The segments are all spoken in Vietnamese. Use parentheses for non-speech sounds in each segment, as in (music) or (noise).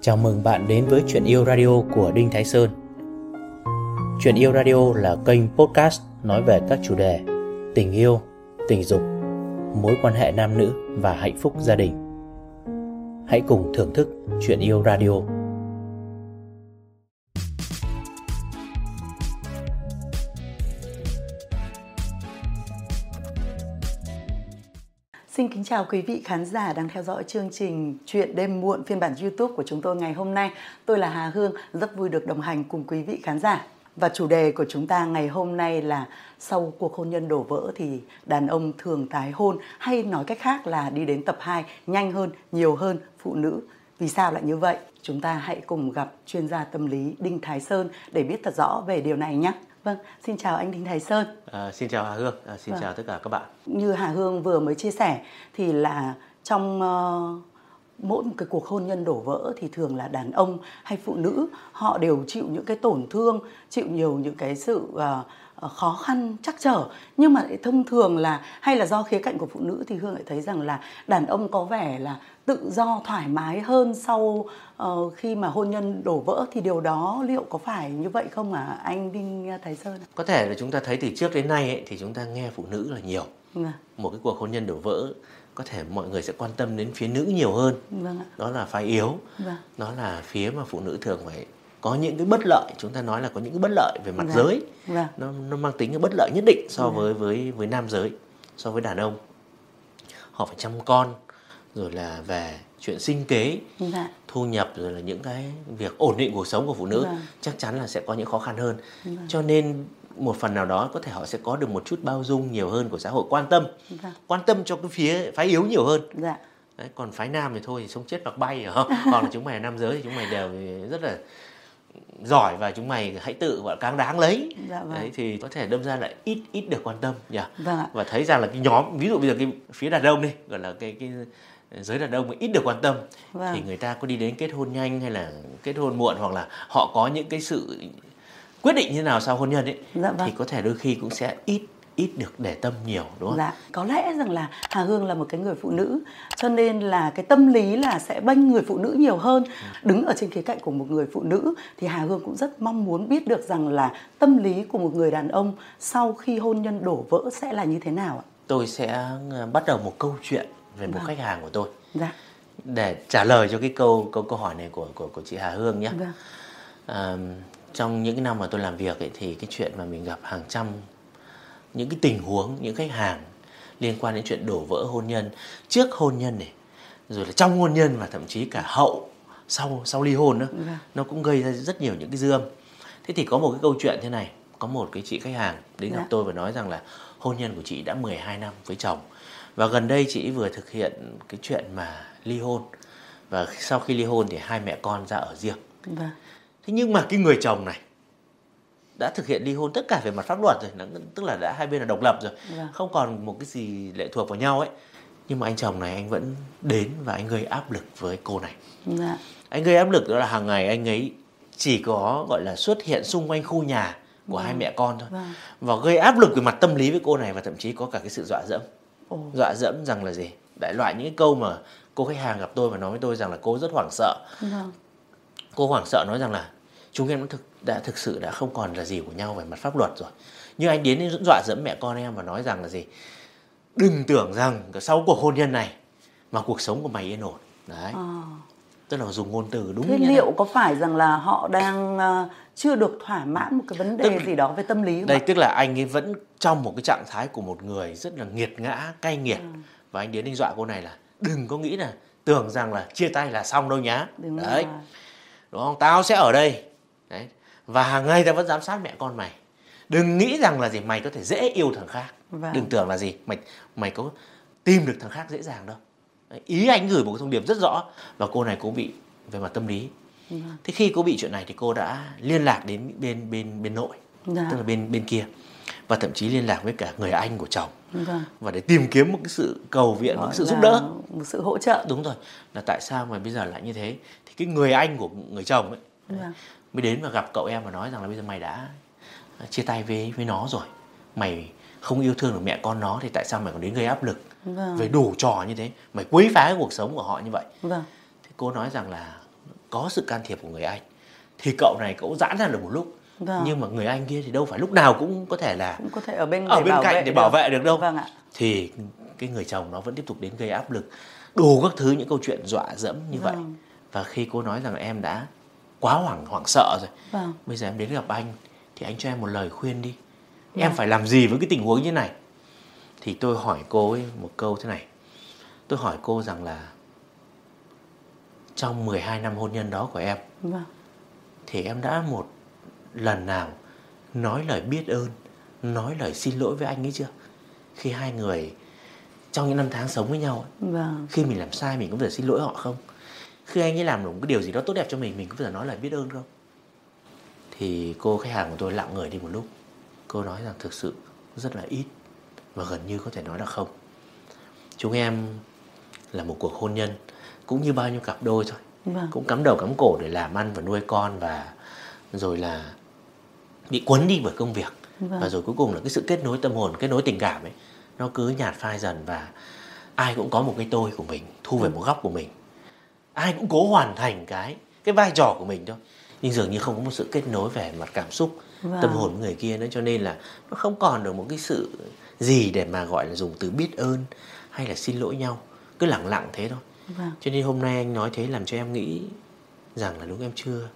Chào mừng bạn đến với Chuyện Yêu Radio của Đinh Thái Sơn. Chuyện Yêu Radio là kênh podcast nói về các chủ đề tình yêu, tình dục, mối quan hệ nam nữ và hạnh phúc gia đình. Hãy cùng thưởng thức Chuyện Yêu Radio. Xin kính chào quý vị khán giả đang theo dõi chương trình Chuyện đêm muộn phiên bản YouTube của chúng tôi ngày hôm nay. Tôi là Hà Hương, rất vui được đồng hành cùng quý vị khán giả. Và chủ đề của chúng ta ngày hôm nay là sau cuộc hôn nhân đổ vỡ thì đàn ông thường tái hôn hay nói cách khác là đi đến tập 2 nhanh hơn, nhiều hơn phụ nữ. Vì sao lại như vậy? Chúng ta hãy cùng gặp chuyên gia tâm lý Đinh Thái Sơn để biết thật rõ về điều này nhé. Vâng, xin chào anh Đinh Thái Sơn. À, xin chào Hà Hương, à, xin vâng. chào tất cả các bạn. Như Hà Hương vừa mới chia sẻ thì là trong uh, mỗi một cái cuộc hôn nhân đổ vỡ thì thường là đàn ông hay phụ nữ họ đều chịu những cái tổn thương, chịu nhiều những cái sự uh, khó khăn chắc trở nhưng mà thông thường là hay là do khía cạnh của phụ nữ thì hương lại thấy rằng là đàn ông có vẻ là tự do thoải mái hơn sau uh, khi mà hôn nhân đổ vỡ thì điều đó liệu có phải như vậy không à anh Đinh Thái Sơn? Có thể là chúng ta thấy từ trước đến nay ấy, thì chúng ta nghe phụ nữ là nhiều. Vâng. Một cái cuộc hôn nhân đổ vỡ có thể mọi người sẽ quan tâm đến phía nữ nhiều hơn. Vâng ạ. Đó là phái yếu. Vâng. Đó là phía mà phụ nữ thường phải có những cái bất lợi chúng ta nói là có những cái bất lợi về mặt vâng. giới vâng. nó nó mang tính cái bất lợi nhất định so vâng. với với với nam giới so với đàn ông họ phải chăm con rồi là về chuyện sinh kế dạ. thu nhập rồi là những cái việc ổn định cuộc sống của phụ nữ dạ. chắc chắn là sẽ có những khó khăn hơn dạ. cho nên một phần nào đó có thể họ sẽ có được một chút bao dung nhiều hơn của xã hội quan tâm dạ. quan tâm cho cái phía phái yếu nhiều hơn dạ. Đấy, còn phái nam thì thôi thì sống chết mặc bay không (laughs) còn là chúng mày là nam giới thì chúng mày đều rất là giỏi và chúng mày hãy tự gọi cáng đáng lấy dạ, vâng. đấy thì có thể đâm ra là ít ít được quan tâm nhỉ vâng và thấy rằng là cái nhóm ví dụ bây giờ cái phía đàn ông đi gọi là cái cái giới đàn ông ít được quan tâm vâng. thì người ta có đi đến kết hôn nhanh hay là kết hôn muộn hoặc là họ có những cái sự quyết định như thế nào sau hôn nhân ấy dạ, vâng. thì có thể đôi khi cũng sẽ ít ít được để tâm nhiều đúng không? Dạ, có lẽ rằng là Hà Hương là một cái người phụ nữ cho nên là cái tâm lý là sẽ bênh người phụ nữ nhiều hơn. Ừ. Đứng ở trên khía cạnh của một người phụ nữ thì Hà Hương cũng rất mong muốn biết được rằng là tâm lý của một người đàn ông sau khi hôn nhân đổ vỡ sẽ là như thế nào ạ? Tôi sẽ ờ, bắt đầu một câu chuyện về một vâng. khách hàng của tôi. Dạ. Để trả lời cho cái câu câu câu hỏi này của của của chị Hà Hương nhé. Vâng. À, trong những cái năm mà tôi làm việc ấy, thì cái chuyện mà mình gặp hàng trăm những cái tình huống những khách hàng liên quan đến chuyện đổ vỡ hôn nhân trước hôn nhân này rồi là trong hôn nhân và thậm chí cả hậu sau sau ly hôn nữa dạ. nó cũng gây ra rất nhiều những cái dư âm thế thì có một cái câu chuyện thế này có một cái chị khách hàng đến gặp dạ. tôi và nói rằng là hôn nhân của chị đã 12 năm với chồng và gần đây chị vừa thực hiện cái chuyện mà ly hôn và sau khi ly hôn thì hai mẹ con ra ở riêng vâng. thế nhưng mà cái người chồng này đã thực hiện ly hôn tất cả về mặt pháp luật rồi tức là đã hai bên là độc lập rồi. Vâng. không còn một cái gì lệ thuộc vào nhau ấy nhưng mà anh chồng này anh vẫn đến và anh gây áp lực với cô này. Dạ. anh gây áp lực đó là hàng ngày anh ấy chỉ có gọi là xuất hiện xung quanh khu nhà của vâng. hai mẹ con thôi vâng. và gây áp lực về mặt tâm lý với cô này và thậm chí có cả cái sự dọa dẫm oh. dọa dẫm rằng là gì đại loại những cái câu mà cô khách hàng gặp tôi và nói với tôi rằng là cô rất hoảng sợ vâng. cô hoảng sợ nói rằng là chúng em đã thực đã thực sự đã không còn là gì của nhau về mặt pháp luật rồi nhưng anh đến dẫn dọa dẫm mẹ con em và nói rằng là gì đừng tưởng rằng sau cuộc hôn nhân này mà cuộc sống của mày yên ổn đấy à. tức là dùng ngôn từ đúng thế liệu này. có phải rằng là họ đang uh, chưa được thỏa mãn một cái vấn đề tức, gì đó về tâm lý không đây ạ? tức là anh ấy vẫn trong một cái trạng thái của một người rất là nghiệt ngã cay nghiệt ừ. và anh đến anh dọa cô này là đừng có nghĩ là tưởng rằng là chia tay là xong đâu nhá đúng đấy rồi. đúng không tao sẽ ở đây đấy và hàng ngày ta vẫn giám sát mẹ con mày. Đừng nghĩ rằng là gì mày có thể dễ yêu thằng khác. Vâng. đừng tưởng là gì mày mày có tìm được thằng khác dễ dàng đâu. Ý anh gửi một thông điệp rất rõ và cô này cũng bị về mặt tâm lý. Vâng. thế khi cô bị chuyện này thì cô đã liên lạc đến bên bên bên nội dạ. tức là bên bên kia và thậm chí liên lạc với cả người anh của chồng. Vâng. và để tìm kiếm một cái sự cầu viện một cái sự giúp đỡ. một sự hỗ trợ. Đúng rồi. Là tại sao mà bây giờ lại như thế? Thì cái người anh của người chồng ấy vâng mới đến và gặp cậu em và nói rằng là bây giờ mày đã chia tay với với nó rồi mày không yêu thương được mẹ con nó thì tại sao mày còn đến gây áp lực vâng. về đủ trò như thế mày quấy phá cái cuộc sống của họ như vậy vâng. cô nói rằng là có sự can thiệp của người anh thì cậu này cậu giãn ra được một lúc vâng. nhưng mà người anh kia thì đâu phải lúc nào cũng có thể là cũng có thể ở bên ở bên cạnh để được. bảo vệ được đâu vâng ạ. thì cái người chồng nó vẫn tiếp tục đến gây áp lực đủ các thứ những câu chuyện dọa dẫm như vâng. vậy và khi cô nói rằng em đã quá hoảng hoảng sợ rồi vâng. bây giờ em đến gặp anh thì anh cho em một lời khuyên đi vâng. em phải làm gì với cái tình huống như này thì tôi hỏi cô ấy một câu thế này tôi hỏi cô rằng là trong 12 năm hôn nhân đó của em vâng. thì em đã một lần nào nói lời biết ơn nói lời xin lỗi với anh ấy chưa khi hai người trong những năm tháng sống với nhau ấy, vâng. khi mình làm sai mình có phải xin lỗi họ không khi anh ấy làm được một cái điều gì đó tốt đẹp cho mình mình có phải nói lời biết ơn không thì cô khách hàng của tôi lặng người đi một lúc cô nói rằng thực sự rất là ít và gần như có thể nói là không chúng em là một cuộc hôn nhân cũng như bao nhiêu cặp đôi thôi vâng. cũng cắm đầu cắm cổ để làm ăn và nuôi con và rồi là bị cuốn đi bởi công việc vâng. và rồi cuối cùng là cái sự kết nối tâm hồn kết nối tình cảm ấy nó cứ nhạt phai dần và ai cũng có một cái tôi của mình thu về ừ. một góc của mình ai cũng cố hoàn thành cái cái vai trò của mình thôi nhưng dường như không có một sự kết nối về mặt cảm xúc vâng. tâm hồn với người kia nữa cho nên là nó không còn được một cái sự gì để mà gọi là dùng từ biết ơn hay là xin lỗi nhau cứ lặng lặng thế thôi vâng. cho nên hôm nay anh nói thế làm cho em nghĩ rằng là đúng em chưa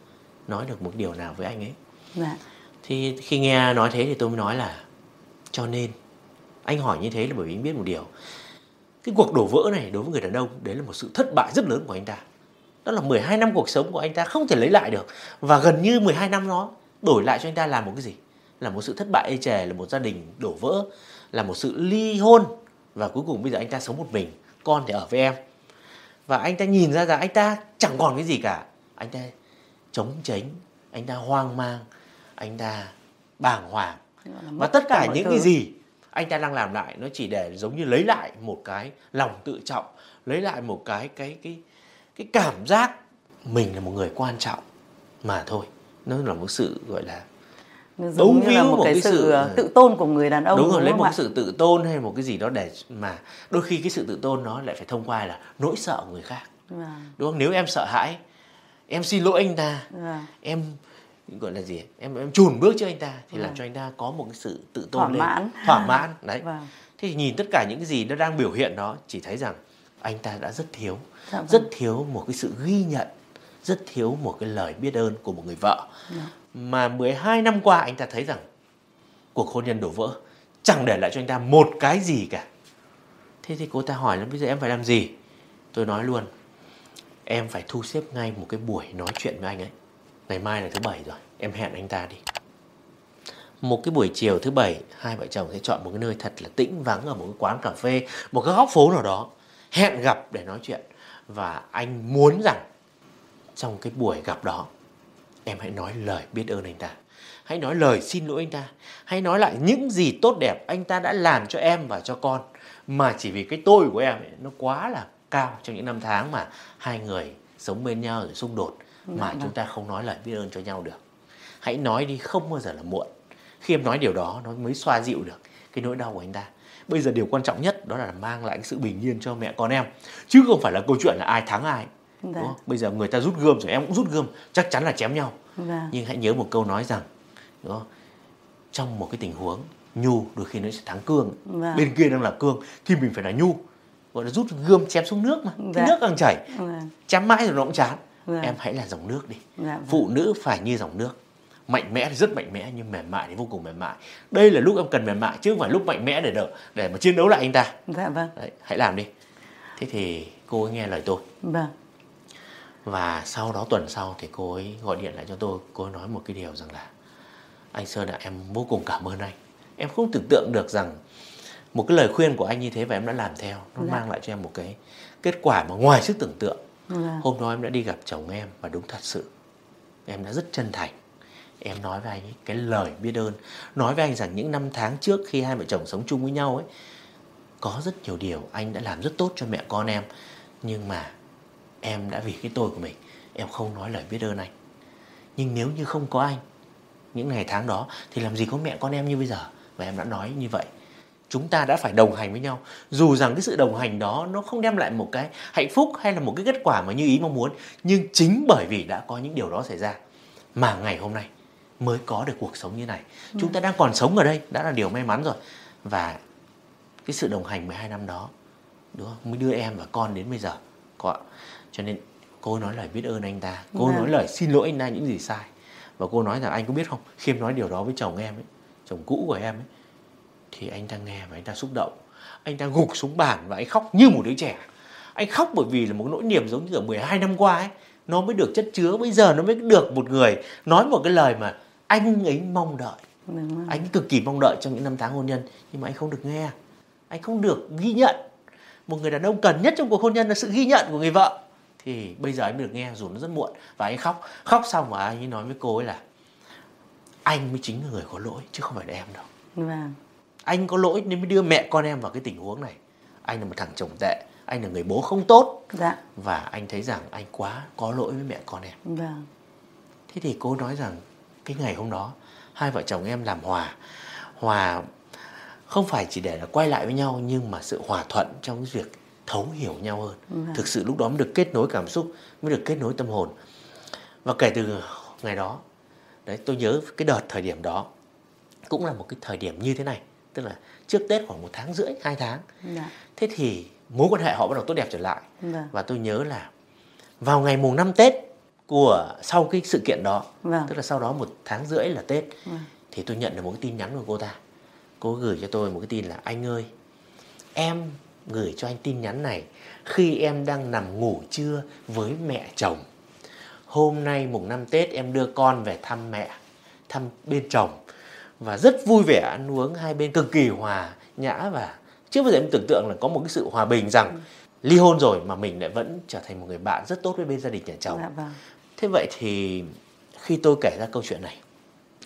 nói được một điều nào với anh ấy vâng. thì khi nghe nói thế thì tôi mới nói là cho nên anh hỏi như thế là bởi vì anh biết một điều cái cuộc đổ vỡ này đối với người đàn ông đấy là một sự thất bại rất lớn của anh ta đó là 12 năm cuộc sống của anh ta không thể lấy lại được. Và gần như 12 năm đó đổi lại cho anh ta là một cái gì? Là một sự thất bại ê chề là một gia đình đổ vỡ là một sự ly hôn. Và cuối cùng bây giờ anh ta sống một mình con thì ở với em. Và anh ta nhìn ra rằng anh ta chẳng còn cái gì cả. Anh ta chống chánh anh ta hoang mang anh ta bàng hoàng. Và tất cả, cả những thứ. cái gì anh ta đang làm lại nó chỉ để giống như lấy lại một cái lòng tự trọng lấy lại một cái cái cái cái cảm giác mình là một người quan trọng mà thôi nó là một sự gọi là giống như là một, một cái, cái sự, sự ờ, tự tôn của người đàn ông đúng rồi lấy một cái sự tự tôn hay một cái gì đó để mà đôi khi cái sự tự tôn nó lại phải thông qua là nỗi sợ của người khác vâng. đúng không nếu em sợ hãi em xin lỗi anh ta vâng. em gọi là gì em em chùn bước cho anh ta thì vâng. làm cho anh ta có một cái sự tự tôn thỏa lên mãn. thỏa mãn (laughs) đấy vâng. thế thì nhìn tất cả những cái gì nó đang biểu hiện đó chỉ thấy rằng anh ta đã rất thiếu dạ vâng. rất thiếu một cái sự ghi nhận rất thiếu một cái lời biết ơn của một người vợ. Dạ. mà 12 năm qua anh ta thấy rằng cuộc hôn nhân đổ vỡ chẳng để lại cho anh ta một cái gì cả. Thế thì cô ta hỏi là bây giờ em phải làm gì? Tôi nói luôn em phải thu xếp ngay một cái buổi nói chuyện với anh ấy. Ngày mai là thứ bảy rồi em hẹn anh ta đi. Một cái buổi chiều thứ bảy hai vợ chồng sẽ chọn một cái nơi thật là tĩnh vắng ở một cái quán cà phê một cái góc phố nào đó hẹn gặp để nói chuyện và anh muốn rằng trong cái buổi gặp đó em hãy nói lời biết ơn anh ta. Hãy nói lời xin lỗi anh ta. Hãy nói lại những gì tốt đẹp anh ta đã làm cho em và cho con. Mà chỉ vì cái tôi của em ấy, nó quá là cao trong những năm tháng mà hai người sống bên nhau rồi xung đột mà dạ, chúng vâng. ta không nói lời biết ơn cho nhau được. Hãy nói đi không bao giờ là muộn. Khi em nói điều đó nó mới xoa dịu được cái nỗi đau của anh ta bây giờ điều quan trọng nhất đó là mang lại cái sự bình yên cho mẹ con em chứ không phải là câu chuyện là ai thắng ai dạ. bây giờ người ta rút gươm rồi em cũng rút gươm chắc chắn là chém nhau dạ. nhưng hãy nhớ một câu nói rằng đúng trong một cái tình huống nhu đôi khi nó sẽ thắng cương dạ. bên kia đang là cương thì mình phải là nhu gọi là rút gươm chém xuống nước mà dạ. cái nước càng chảy dạ. chém mãi rồi nó cũng chán dạ. em hãy là dòng nước đi dạ. Vâng. phụ nữ phải như dòng nước mạnh mẽ thì rất mạnh mẽ nhưng mềm mại thì vô cùng mềm mại. Đây là lúc em cần mềm mại chứ không phải lúc mạnh mẽ để đỡ để mà chiến đấu lại anh ta. Dạ vâng. Đấy, hãy làm đi. Thế thì cô ấy nghe lời tôi. Vâng. Và sau đó tuần sau thì cô ấy gọi điện lại cho tôi. Cô ấy nói một cái điều rằng là anh sơn ạ em vô cùng cảm ơn anh. Em không tưởng tượng được rằng một cái lời khuyên của anh như thế và em đã làm theo nó dạ. mang lại cho em một cái kết quả mà ngoài sức tưởng tượng. Dạ. hôm đó em đã đi gặp chồng em và đúng thật sự em đã rất chân thành em nói với anh ấy, cái lời biết ơn. Nói với anh rằng những năm tháng trước khi hai vợ chồng sống chung với nhau ấy, có rất nhiều điều anh đã làm rất tốt cho mẹ con em. Nhưng mà em đã vì cái tôi của mình, em không nói lời biết ơn anh. Nhưng nếu như không có anh, những ngày tháng đó thì làm gì có mẹ con em như bây giờ? Và em đã nói như vậy. Chúng ta đã phải đồng hành với nhau. Dù rằng cái sự đồng hành đó nó không đem lại một cái hạnh phúc hay là một cái kết quả mà như ý mong muốn, nhưng chính bởi vì đã có những điều đó xảy ra mà ngày hôm nay mới có được cuộc sống như này. Ừ. chúng ta đang còn sống ở đây đã là điều may mắn rồi. Và cái sự đồng hành 12 năm đó đúng không? Mới đưa em và con đến bây giờ. Có cho nên cô nói lời biết ơn anh ta cô vâng. nói lời xin lỗi anh ta những gì sai. Và cô nói rằng anh có biết không? Khi em nói điều đó với chồng em ấy chồng cũ của em ấy thì anh ta nghe và anh ta xúc động. Anh ta gục xuống bàn và anh khóc như một đứa trẻ. Anh khóc bởi vì là một nỗi niềm giống như ở 12 năm qua ấy. Nó mới được chất chứa bây giờ nó mới được một người nói một cái lời mà anh ấy mong đợi. Anh cực kỳ mong đợi trong những năm tháng hôn nhân. Nhưng mà anh không được nghe. Anh không được ghi nhận. Một người đàn ông cần nhất trong cuộc hôn nhân là sự ghi nhận của người vợ. Thì bây giờ anh được nghe dù nó rất muộn. Và anh khóc. Khóc xong và anh ấy nói với cô ấy là anh mới chính là người có lỗi chứ không phải là em đâu. Vâng. anh có lỗi nên mới đưa mẹ con em vào cái tình huống này. Anh là một thằng chồng tệ. Anh là người bố không tốt. Dạ. và anh thấy rằng anh quá có lỗi với mẹ con em. Vâng. thế thì cô nói rằng cái ngày hôm đó hai vợ chồng em làm hòa hòa không phải chỉ để là quay lại với nhau nhưng mà sự hòa thuận trong cái việc thấu hiểu nhau hơn vâng. thực sự lúc đó mới được kết nối cảm xúc mới được kết nối tâm hồn và kể từ ngày đó đấy tôi nhớ cái đợt thời điểm đó cũng là một cái thời điểm như thế này tức là trước tết khoảng một tháng rưỡi hai tháng dạ. thế thì mối quan hệ họ bắt đầu tốt đẹp trở lại dạ. và tôi nhớ là vào ngày mùng năm tết của sau cái sự kiện đó vâng. tức là sau đó một tháng rưỡi là tết vâng. thì tôi nhận được một cái tin nhắn của cô ta cô gửi cho tôi một cái tin là anh ơi em gửi cho anh tin nhắn này khi em đang nằm ngủ trưa với mẹ chồng hôm nay mùng năm tết em đưa con về thăm mẹ thăm bên chồng và rất vui vẻ ăn uống hai bên cực kỳ hòa nhã và trước bây giờ em tưởng tượng là có một cái sự hòa bình rằng ừ. ly hôn rồi mà mình lại vẫn trở thành một người bạn rất tốt với bên gia đình nhà chồng dạ, vâng. Thế vậy thì khi tôi kể ra câu chuyện này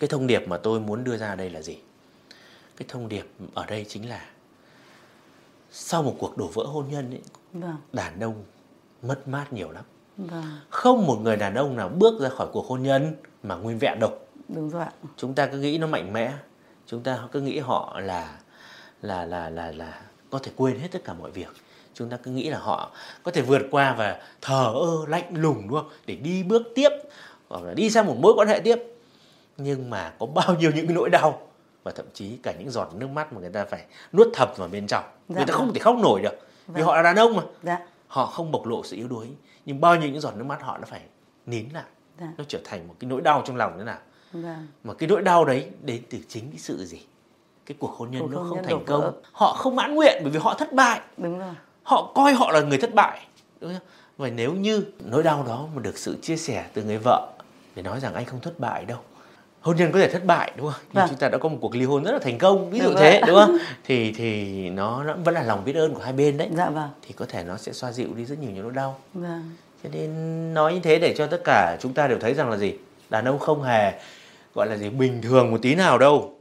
cái thông điệp mà tôi muốn đưa ra đây là gì? Cái thông điệp ở đây chính là sau một cuộc đổ vỡ hôn nhân ấy, vâng. đàn ông mất mát nhiều lắm. Vâng. không một người đàn ông nào bước ra khỏi cuộc hôn nhân mà nguyên vẹn đâu. Đúng rồi ạ. Chúng ta cứ nghĩ nó mạnh mẽ chúng ta cứ nghĩ họ là là là là là có thể quên hết tất cả mọi việc chúng ta cứ nghĩ là họ có thể vượt qua và thờ ơ lạnh lùng đúng không để đi bước tiếp hoặc là đi sang một mối quan hệ tiếp nhưng mà có bao nhiêu những cái nỗi đau và thậm chí cả những giọt nước mắt mà người ta phải nuốt thầm vào bên trong dạ. người ta không thể khóc nổi được vì vâng. họ là đàn ông mà dạ. họ không bộc lộ sự yếu đuối nhưng bao nhiêu những giọt nước mắt họ nó phải nín lại dạ. nó trở thành một cái nỗi đau trong lòng thế nào dạ. mà cái nỗi đau đấy đến từ chính cái sự gì cái cuộc hôn nhân cuộc nó hôn không nhân thành công vỡ. họ không mãn nguyện bởi vì họ thất bại đúng rồi họ coi họ là người thất bại đúng không? và nếu như nỗi đau đó mà được sự chia sẻ từ người vợ để nói rằng anh không thất bại đâu hôn nhân có thể thất bại đúng không? Nhưng vâng. chúng ta đã có một cuộc ly hôn rất là thành công, ví dụ đúng thế đúng không? (laughs) thì thì nó, nó vẫn là lòng biết ơn của hai bên đấy. Dạ vâng. Thì có thể nó sẽ xoa dịu đi rất nhiều những nỗi đau. Vâng. Cho nên nói như thế để cho tất cả chúng ta đều thấy rằng là gì? Đàn ông không hề gọi là gì bình thường một tí nào đâu.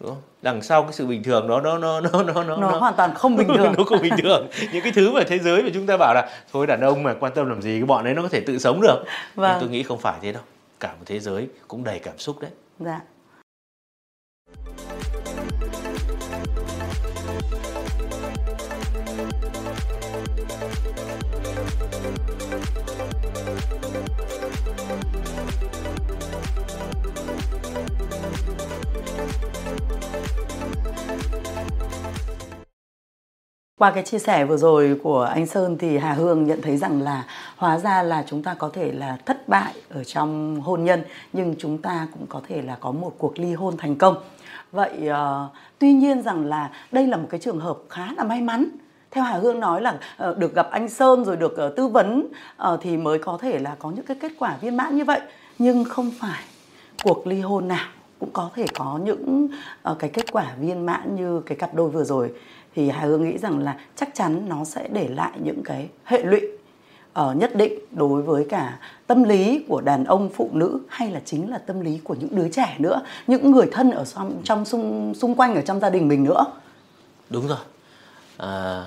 Đúng không? Đằng sau cái sự bình thường đó nó nó nó nó nó, nó, nó hoàn toàn không bình thường. (laughs) nó không bình thường. những cái thứ mà thế giới mà chúng ta bảo là thôi đàn ông mà quan tâm làm gì cái bọn ấy nó có thể tự sống được. Vâng. Nhưng tôi nghĩ không phải thế đâu cả một thế giới cũng đầy cảm xúc đấy. Dạ. Qua cái chia sẻ vừa rồi của anh Sơn thì Hà Hương nhận thấy rằng là hóa ra là chúng ta có thể là thất bại ở trong hôn nhân nhưng chúng ta cũng có thể là có một cuộc ly hôn thành công. Vậy uh, tuy nhiên rằng là đây là một cái trường hợp khá là may mắn theo Hà Hương nói là uh, được gặp anh Sơn rồi được uh, tư vấn uh, thì mới có thể là có những cái kết quả viên mãn như vậy. Nhưng không phải cuộc ly hôn nào cũng có thể có những uh, cái kết quả viên mãn như cái cặp đôi vừa rồi. Thì Hà Hương nghĩ rằng là chắc chắn nó sẽ để lại những cái hệ lụy uh, nhất định đối với cả tâm lý của đàn ông phụ nữ hay là chính là tâm lý của những đứa trẻ nữa những người thân ở trong, trong xung xung quanh ở trong gia đình mình nữa. Đúng rồi. À,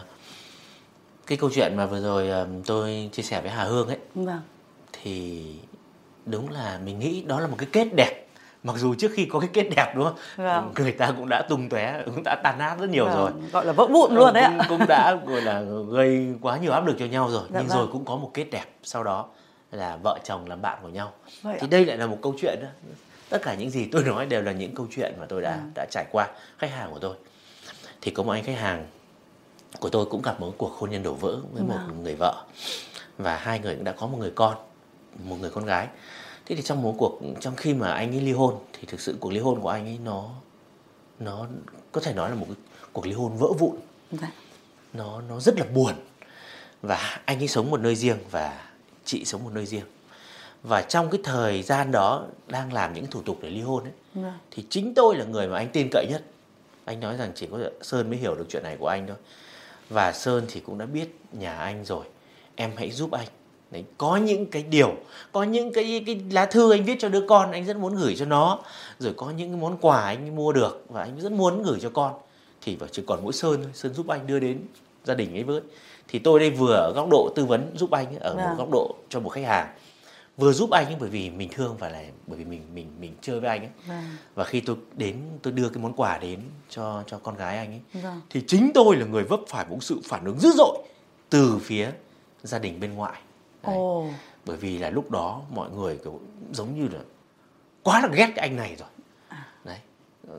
cái câu chuyện mà vừa rồi tôi chia sẻ với Hà Hương ấy vâng. thì đúng là mình nghĩ đó là một cái kết đẹp mặc dù trước khi có cái kết đẹp đúng không vâng. người ta cũng đã tung tóe cũng đã tàn nát rất nhiều vâng. rồi gọi là vỡ vụn luôn đấy cũng, cũng đã gọi là gây quá nhiều áp lực cho nhau rồi dạ nhưng vâng. rồi cũng có một kết đẹp sau đó là vợ chồng làm bạn của nhau Vậy thì ạ. đây lại là một câu chuyện đó tất cả những gì tôi nói đều là những câu chuyện mà tôi đã à. đã trải qua khách hàng của tôi thì có một anh khách hàng của tôi cũng gặp một cuộc hôn nhân đổ vỡ với một vâng. người vợ. Và hai người cũng đã có một người con một người con gái. Thế thì trong một cuộc trong khi mà anh ấy ly hôn thì thực sự cuộc ly hôn của anh ấy nó nó có thể nói là một cuộc ly hôn vỡ vụn. Dạ. nó nó rất là buồn. Và anh ấy sống một nơi riêng và chị sống một nơi riêng. Và trong cái thời gian đó đang làm những thủ tục để ly hôn ấy dạ. thì chính tôi là người mà anh tin cậy nhất. Anh nói rằng chỉ có sơn mới hiểu được chuyện này của anh thôi và sơn thì cũng đã biết nhà anh rồi. Em hãy giúp anh. Đấy, có những cái điều có những cái cái lá thư anh viết cho đứa con anh rất muốn gửi cho nó. Rồi có những cái món quà anh mua được và anh rất muốn gửi cho con. Thì phải chỉ còn mỗi sơn sơn giúp anh đưa đến gia đình ấy với. Thì tôi đây vừa ở góc độ tư vấn giúp anh ở một vâng. góc độ cho một khách hàng vừa giúp anh ấy bởi vì mình thương và là bởi vì mình mình mình chơi với anh ấy vâng. và khi tôi đến tôi đưa cái món quà đến cho cho con gái anh ấy vâng. thì chính tôi là người vấp phải một sự phản ứng dữ dội từ phía gia đình bên ngoại Đấy. Oh. bởi vì là lúc đó mọi người kiểu giống như là quá là ghét cái anh này rồi à. đấy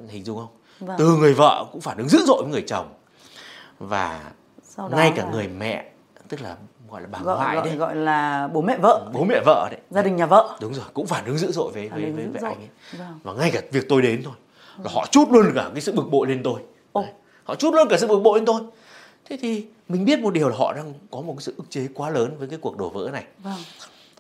hình dung không vâng. từ người vợ cũng phản ứng dữ dội với người chồng và ngay cả là... người mẹ tức là gọi là bà gọi, ngoại gọi, đấy. gọi là bố mẹ vợ. Bố mẹ vợ đấy. Gia đình nhà vợ. Đúng rồi cũng phản ứng dữ dội với với, với, với anh ấy. Vâng. và ngay cả việc tôi đến thôi là họ chút luôn cả cái sự bực bội lên tôi. Họ chút luôn cả sự bực bội lên tôi. Thế thì mình biết một điều là họ đang có một cái sự ức chế quá lớn với cái cuộc đổ vỡ này. Vâng.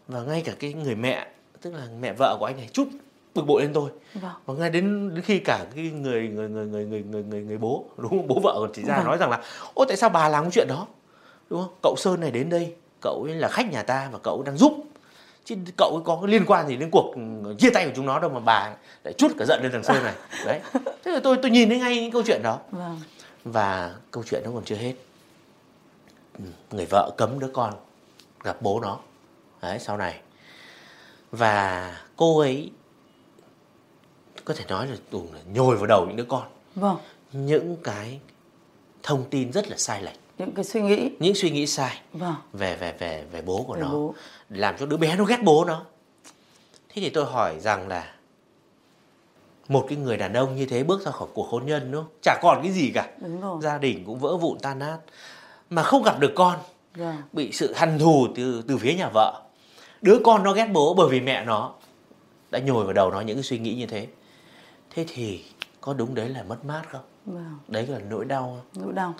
và ngay cả cái người mẹ tức là mẹ vợ của anh này chút bực bội lên tôi. Vâng. và ngay đến, đến khi cả cái người người người người người người người, người bố đúng không? Bố vợ còn chỉ ra vâng. nói rằng là ô tại sao bà làm cái chuyện đó đúng không? Cậu sơn này đến đây cậu ấy là khách nhà ta và cậu đang giúp. Chứ cậu ấy có liên quan gì đến cuộc chia tay của chúng nó đâu mà bà lại chút cả giận lên thằng sơn này. (laughs) Đấy. Thế là tôi tôi nhìn thấy ngay những câu chuyện đó. Vâng. và câu chuyện nó còn chưa hết. Ừ, người vợ cấm đứa con gặp bố nó. Đấy sau này. Và cô ấy có thể nói là là nhồi vào đầu những đứa con. Vâng. những cái thông tin rất là sai lệch những cái suy nghĩ. Những suy nghĩ sai. Vâng. về về về về bố của về nó. bố. làm cho đứa bé nó ghét bố nó. Thế thì tôi hỏi rằng là một cái người đàn ông như thế bước ra khỏi cuộc hôn nhân đúng không? Chả còn cái gì cả. Đúng rồi. gia đình cũng vỡ vụn tan nát. Mà không gặp được con. Vâng. bị sự hằn thù từ từ phía nhà vợ. Đứa con nó ghét bố bởi vì mẹ nó đã nhồi vào đầu nó những cái suy nghĩ như thế. Thế thì có đúng đấy là mất mát không? Vâng. đấy là nỗi đau không? Nỗi đau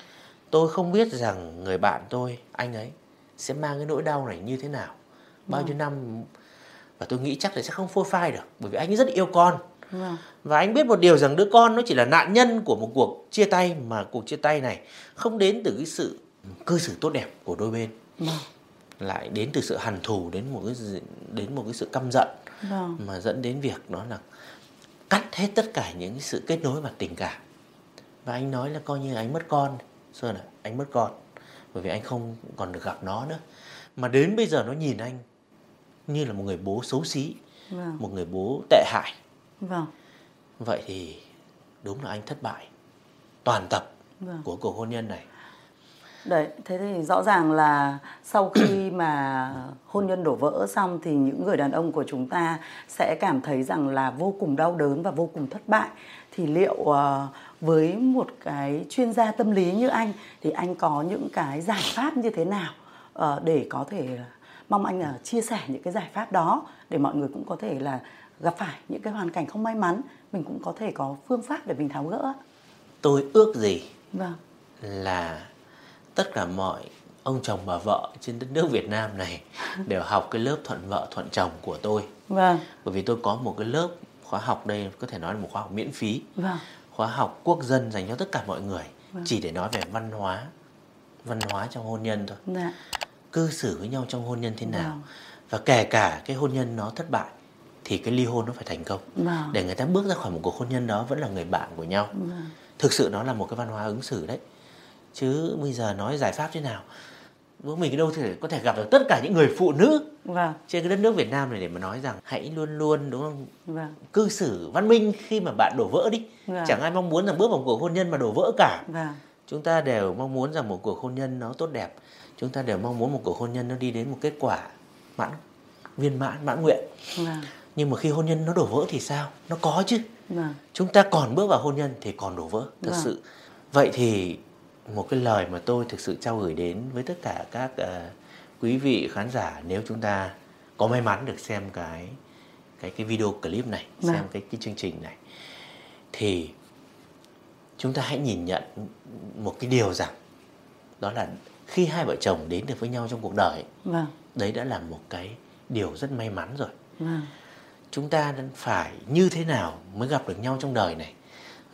tôi không biết rằng người bạn tôi anh ấy sẽ mang cái nỗi đau này như thế nào bao vâng. nhiêu năm và tôi nghĩ chắc là sẽ không phôi phai được bởi vì anh ấy rất yêu con vâng. và anh biết một điều rằng đứa con nó chỉ là nạn nhân của một cuộc chia tay mà cuộc chia tay này không đến từ cái sự cư xử tốt đẹp của đôi bên vâng. lại đến từ sự hằn thù đến một cái đến một cái sự căm giận vâng. mà dẫn đến việc đó là cắt hết tất cả những sự kết nối và tình cảm và anh nói là coi như anh mất con Sơn à, anh mất con bởi vì anh không còn được gặp nó nữa mà đến bây giờ nó nhìn anh như là một người bố xấu xí vâng. một người bố tệ hại vâng. vậy thì đúng là anh thất bại toàn tập vâng. của cuộc hôn nhân này Đấy, thế thì rõ ràng là sau khi (clears throat) mà hôn nhân đổ vỡ xong thì những người đàn ông của chúng ta sẽ cảm thấy rằng là vô cùng đau đớn và vô cùng thất bại. Thì liệu uh, với một cái chuyên gia tâm lý như anh thì anh có những cái giải pháp như thế nào uh, để có thể mong anh là chia sẻ những cái giải pháp đó để mọi người cũng có thể là gặp phải những cái hoàn cảnh không may mắn mình cũng có thể có phương pháp để mình tháo gỡ. Tôi ước gì vâng. là tất cả mọi ông chồng bà vợ trên đất nước Việt Nam này (laughs) đều học cái lớp thuận vợ thuận chồng của tôi. Vâng. Bởi vì tôi có một cái lớp khóa học đây có thể nói là một khóa học miễn phí. Vâng. Khóa học quốc dân dành cho tất cả mọi người vâng. chỉ để nói về văn hóa văn hóa trong hôn nhân thôi. Dạ. Cư xử với nhau trong hôn nhân thế nào. Vâng. Và kể cả cái hôn nhân nó thất bại thì cái ly hôn nó phải thành công. Vâng. Để người ta bước ra khỏi một cuộc hôn nhân đó vẫn là người bạn của nhau. Vâng. Thực sự nó là một cái văn hóa ứng xử đấy chứ bây giờ nói giải pháp thế nào mình đâu thể có thể gặp được tất cả những người phụ nữ vâng. trên cái đất nước Việt Nam này để mà nói rằng hãy luôn luôn đúng không vâng. cư xử văn minh khi mà bạn đổ vỡ đi vâng. chẳng ai mong muốn rằng bước vào một cuộc hôn nhân mà đổ vỡ cả vâng. chúng ta đều mong muốn rằng một cuộc hôn nhân nó tốt đẹp chúng ta đều mong muốn một cuộc hôn nhân nó đi đến một kết quả mãn viên mãn mãn nguyện vâng. nhưng mà khi hôn nhân nó đổ vỡ thì sao nó có chứ vâng. chúng ta còn bước vào hôn nhân thì còn đổ vỡ thật vâng. sự vậy thì một cái lời mà tôi thực sự trao gửi đến với tất cả các uh, quý vị khán giả nếu chúng ta có may mắn được xem cái cái cái video clip này vâng. xem cái cái chương trình này thì chúng ta hãy nhìn nhận một cái điều rằng đó là khi hai vợ chồng đến được với nhau trong cuộc đời vâng. đấy đã là một cái điều rất may mắn rồi vâng. chúng ta phải như thế nào mới gặp được nhau trong đời này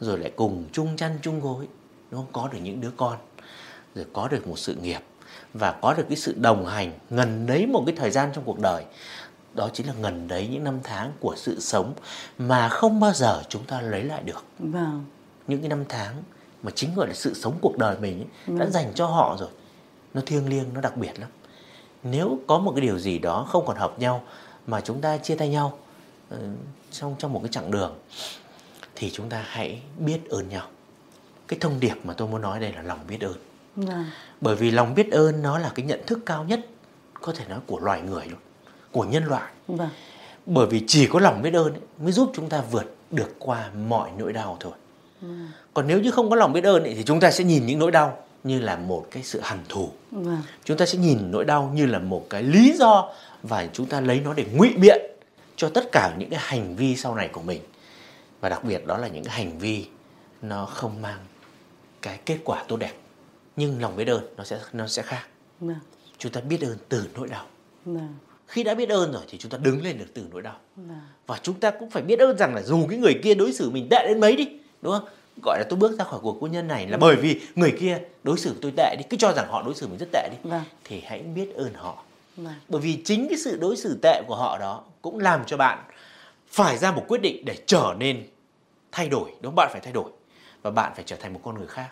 rồi lại cùng chung chăn chung gối nó có được những đứa con rồi có được một sự nghiệp và có được cái sự đồng hành ngần đấy một cái thời gian trong cuộc đời. Đó chính là ngần đấy những năm tháng của sự sống mà không bao giờ chúng ta lấy lại được. Vâng. những cái năm tháng mà chính gọi là sự sống cuộc đời mình ấy, vâng. đã dành cho họ rồi. Nó thiêng liêng nó đặc biệt lắm. Nếu có một cái điều gì đó không còn hợp nhau mà chúng ta chia tay nhau uh, trong trong một cái chặng đường thì chúng ta hãy biết ơn nhau cái thông điệp mà tôi muốn nói đây là lòng biết ơn à. bởi vì lòng biết ơn nó là cái nhận thức cao nhất có thể nói của loài người luôn của nhân loại vâng. bởi vì chỉ có lòng biết ơn ấy, mới giúp chúng ta vượt được qua mọi nỗi đau thôi ừ. còn nếu như không có lòng biết ơn ấy, thì chúng ta sẽ nhìn những nỗi đau như là một cái sự hằn thù vâng. chúng ta sẽ nhìn nỗi đau như là một cái lý do và chúng ta lấy nó để ngụy biện cho tất cả những cái hành vi sau này của mình và đặc biệt đó là những cái hành vi nó không mang cái kết quả tốt đẹp nhưng lòng biết ơn nó sẽ nó sẽ khác. Vâng. chúng ta biết ơn từ nỗi đau. Vâng. khi đã biết ơn rồi thì chúng ta đứng lên được từ nỗi đau. Vâng. và chúng ta cũng phải biết ơn rằng là dù cái người kia đối xử mình tệ đến mấy đi đúng không? Gọi là tôi bước ra khỏi cuộc hôn nhân này là bởi vì người kia đối xử tôi tệ đi cứ cho rằng họ đối xử mình rất tệ đi thì hãy biết ơn họ. Bởi vì chính cái sự đối xử tệ của họ đó cũng làm cho bạn phải ra một quyết định để trở nên thay đổi đúng không? Bạn phải thay đổi và bạn phải trở thành một con người khác.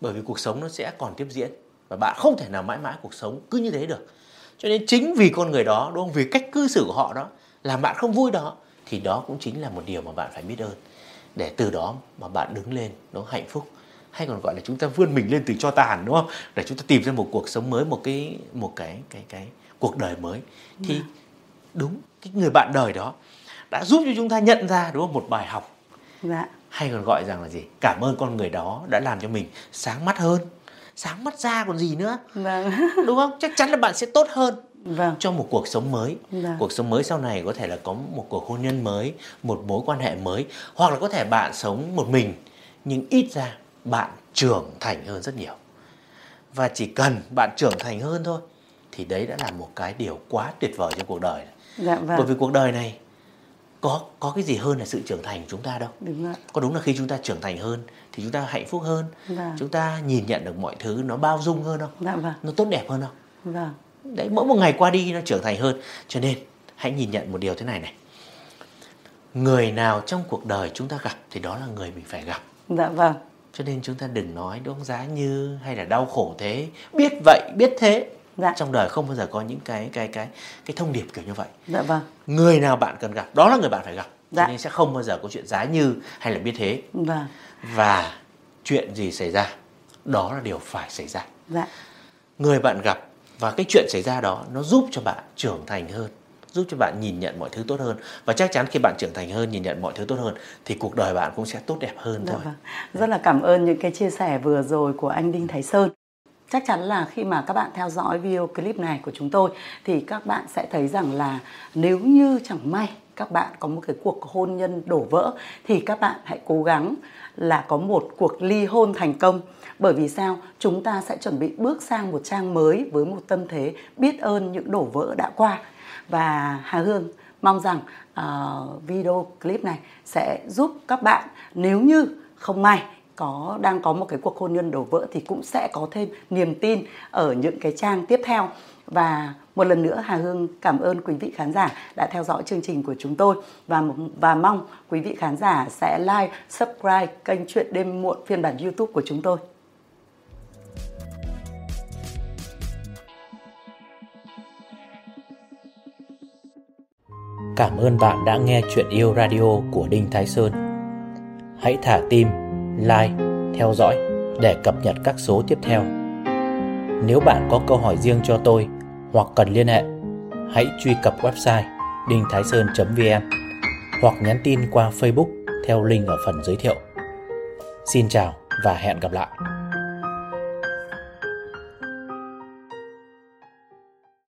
Bởi vì cuộc sống nó sẽ còn tiếp diễn và bạn không thể nào mãi mãi cuộc sống cứ như thế được. Cho nên chính vì con người đó đúng không? Vì cách cư xử của họ đó làm bạn không vui đó thì đó cũng chính là một điều mà bạn phải biết ơn. Để từ đó mà bạn đứng lên nó hạnh phúc. Hay còn gọi là chúng ta vươn mình lên từ cho tàn đúng không? Để chúng ta tìm ra một cuộc sống mới một cái một cái cái cái cuộc đời mới. Thì yeah. Dạ. đúng cái người bạn đời đó đã giúp cho chúng ta nhận ra đúng không? Một bài học. Dạ hay còn gọi rằng là gì cảm ơn con người đó đã làm cho mình sáng mắt hơn sáng mắt ra còn gì nữa vâng. (laughs) đúng không chắc chắn là bạn sẽ tốt hơn vâng. cho một cuộc sống mới vâng. cuộc sống mới sau này có thể là có một cuộc hôn nhân mới một mối quan hệ mới hoặc là có thể bạn sống một mình nhưng ít ra bạn trưởng thành hơn rất nhiều và chỉ cần bạn trưởng thành hơn thôi thì đấy đã là một cái điều quá tuyệt vời trong cuộc đời dạ, vâng. bởi vì cuộc đời này có có cái gì hơn là sự trưởng thành của chúng ta đâu. Đúng rồi. có đúng là khi chúng ta trưởng thành hơn thì chúng ta hạnh phúc hơn vâng. chúng ta nhìn nhận được mọi thứ nó bao dung hơn không? Dạ, vâng. nó tốt đẹp hơn không? Vâng. đấy mỗi một ngày qua đi nó trưởng thành hơn. Cho nên hãy nhìn nhận một điều thế này này. Người nào trong cuộc đời chúng ta gặp thì đó là người mình phải gặp. Dạ vâng. Cho nên chúng ta đừng nói đúng giá như hay là đau khổ thế biết vậy biết thế dạ. trong đời không bao giờ có những cái cái cái cái thông điệp kiểu như vậy dạ vâng người nào bạn cần gặp đó là người bạn phải gặp dạ. cho nên sẽ không bao giờ có chuyện giá như hay là biết thế vâng. và chuyện gì xảy ra đó là điều phải xảy ra dạ. người bạn gặp và cái chuyện xảy ra đó nó giúp cho bạn trưởng thành hơn giúp cho bạn nhìn nhận mọi thứ tốt hơn và chắc chắn khi bạn trưởng thành hơn nhìn nhận mọi thứ tốt hơn thì cuộc đời bạn cũng sẽ tốt đẹp hơn dạ thôi. Vâng. Rất là cảm ơn những cái chia sẻ vừa rồi của anh Đinh Thái Sơn chắc chắn là khi mà các bạn theo dõi video clip này của chúng tôi thì các bạn sẽ thấy rằng là nếu như chẳng may các bạn có một cái cuộc hôn nhân đổ vỡ thì các bạn hãy cố gắng là có một cuộc ly hôn thành công. Bởi vì sao? Chúng ta sẽ chuẩn bị bước sang một trang mới với một tâm thế biết ơn những đổ vỡ đã qua. Và hà hương mong rằng uh, video clip này sẽ giúp các bạn nếu như không may có đang có một cái cuộc hôn nhân đổ vỡ thì cũng sẽ có thêm niềm tin ở những cái trang tiếp theo và một lần nữa Hà Hương cảm ơn quý vị khán giả đã theo dõi chương trình của chúng tôi và và mong quý vị khán giả sẽ like, subscribe kênh chuyện đêm muộn phiên bản YouTube của chúng tôi. Cảm ơn bạn đã nghe chuyện yêu radio của Đinh Thái Sơn. Hãy thả tim like, theo dõi để cập nhật các số tiếp theo. Nếu bạn có câu hỏi riêng cho tôi hoặc cần liên hệ, hãy truy cập website đinhthaisơn.vn hoặc nhắn tin qua Facebook theo link ở phần giới thiệu. Xin chào và hẹn gặp lại.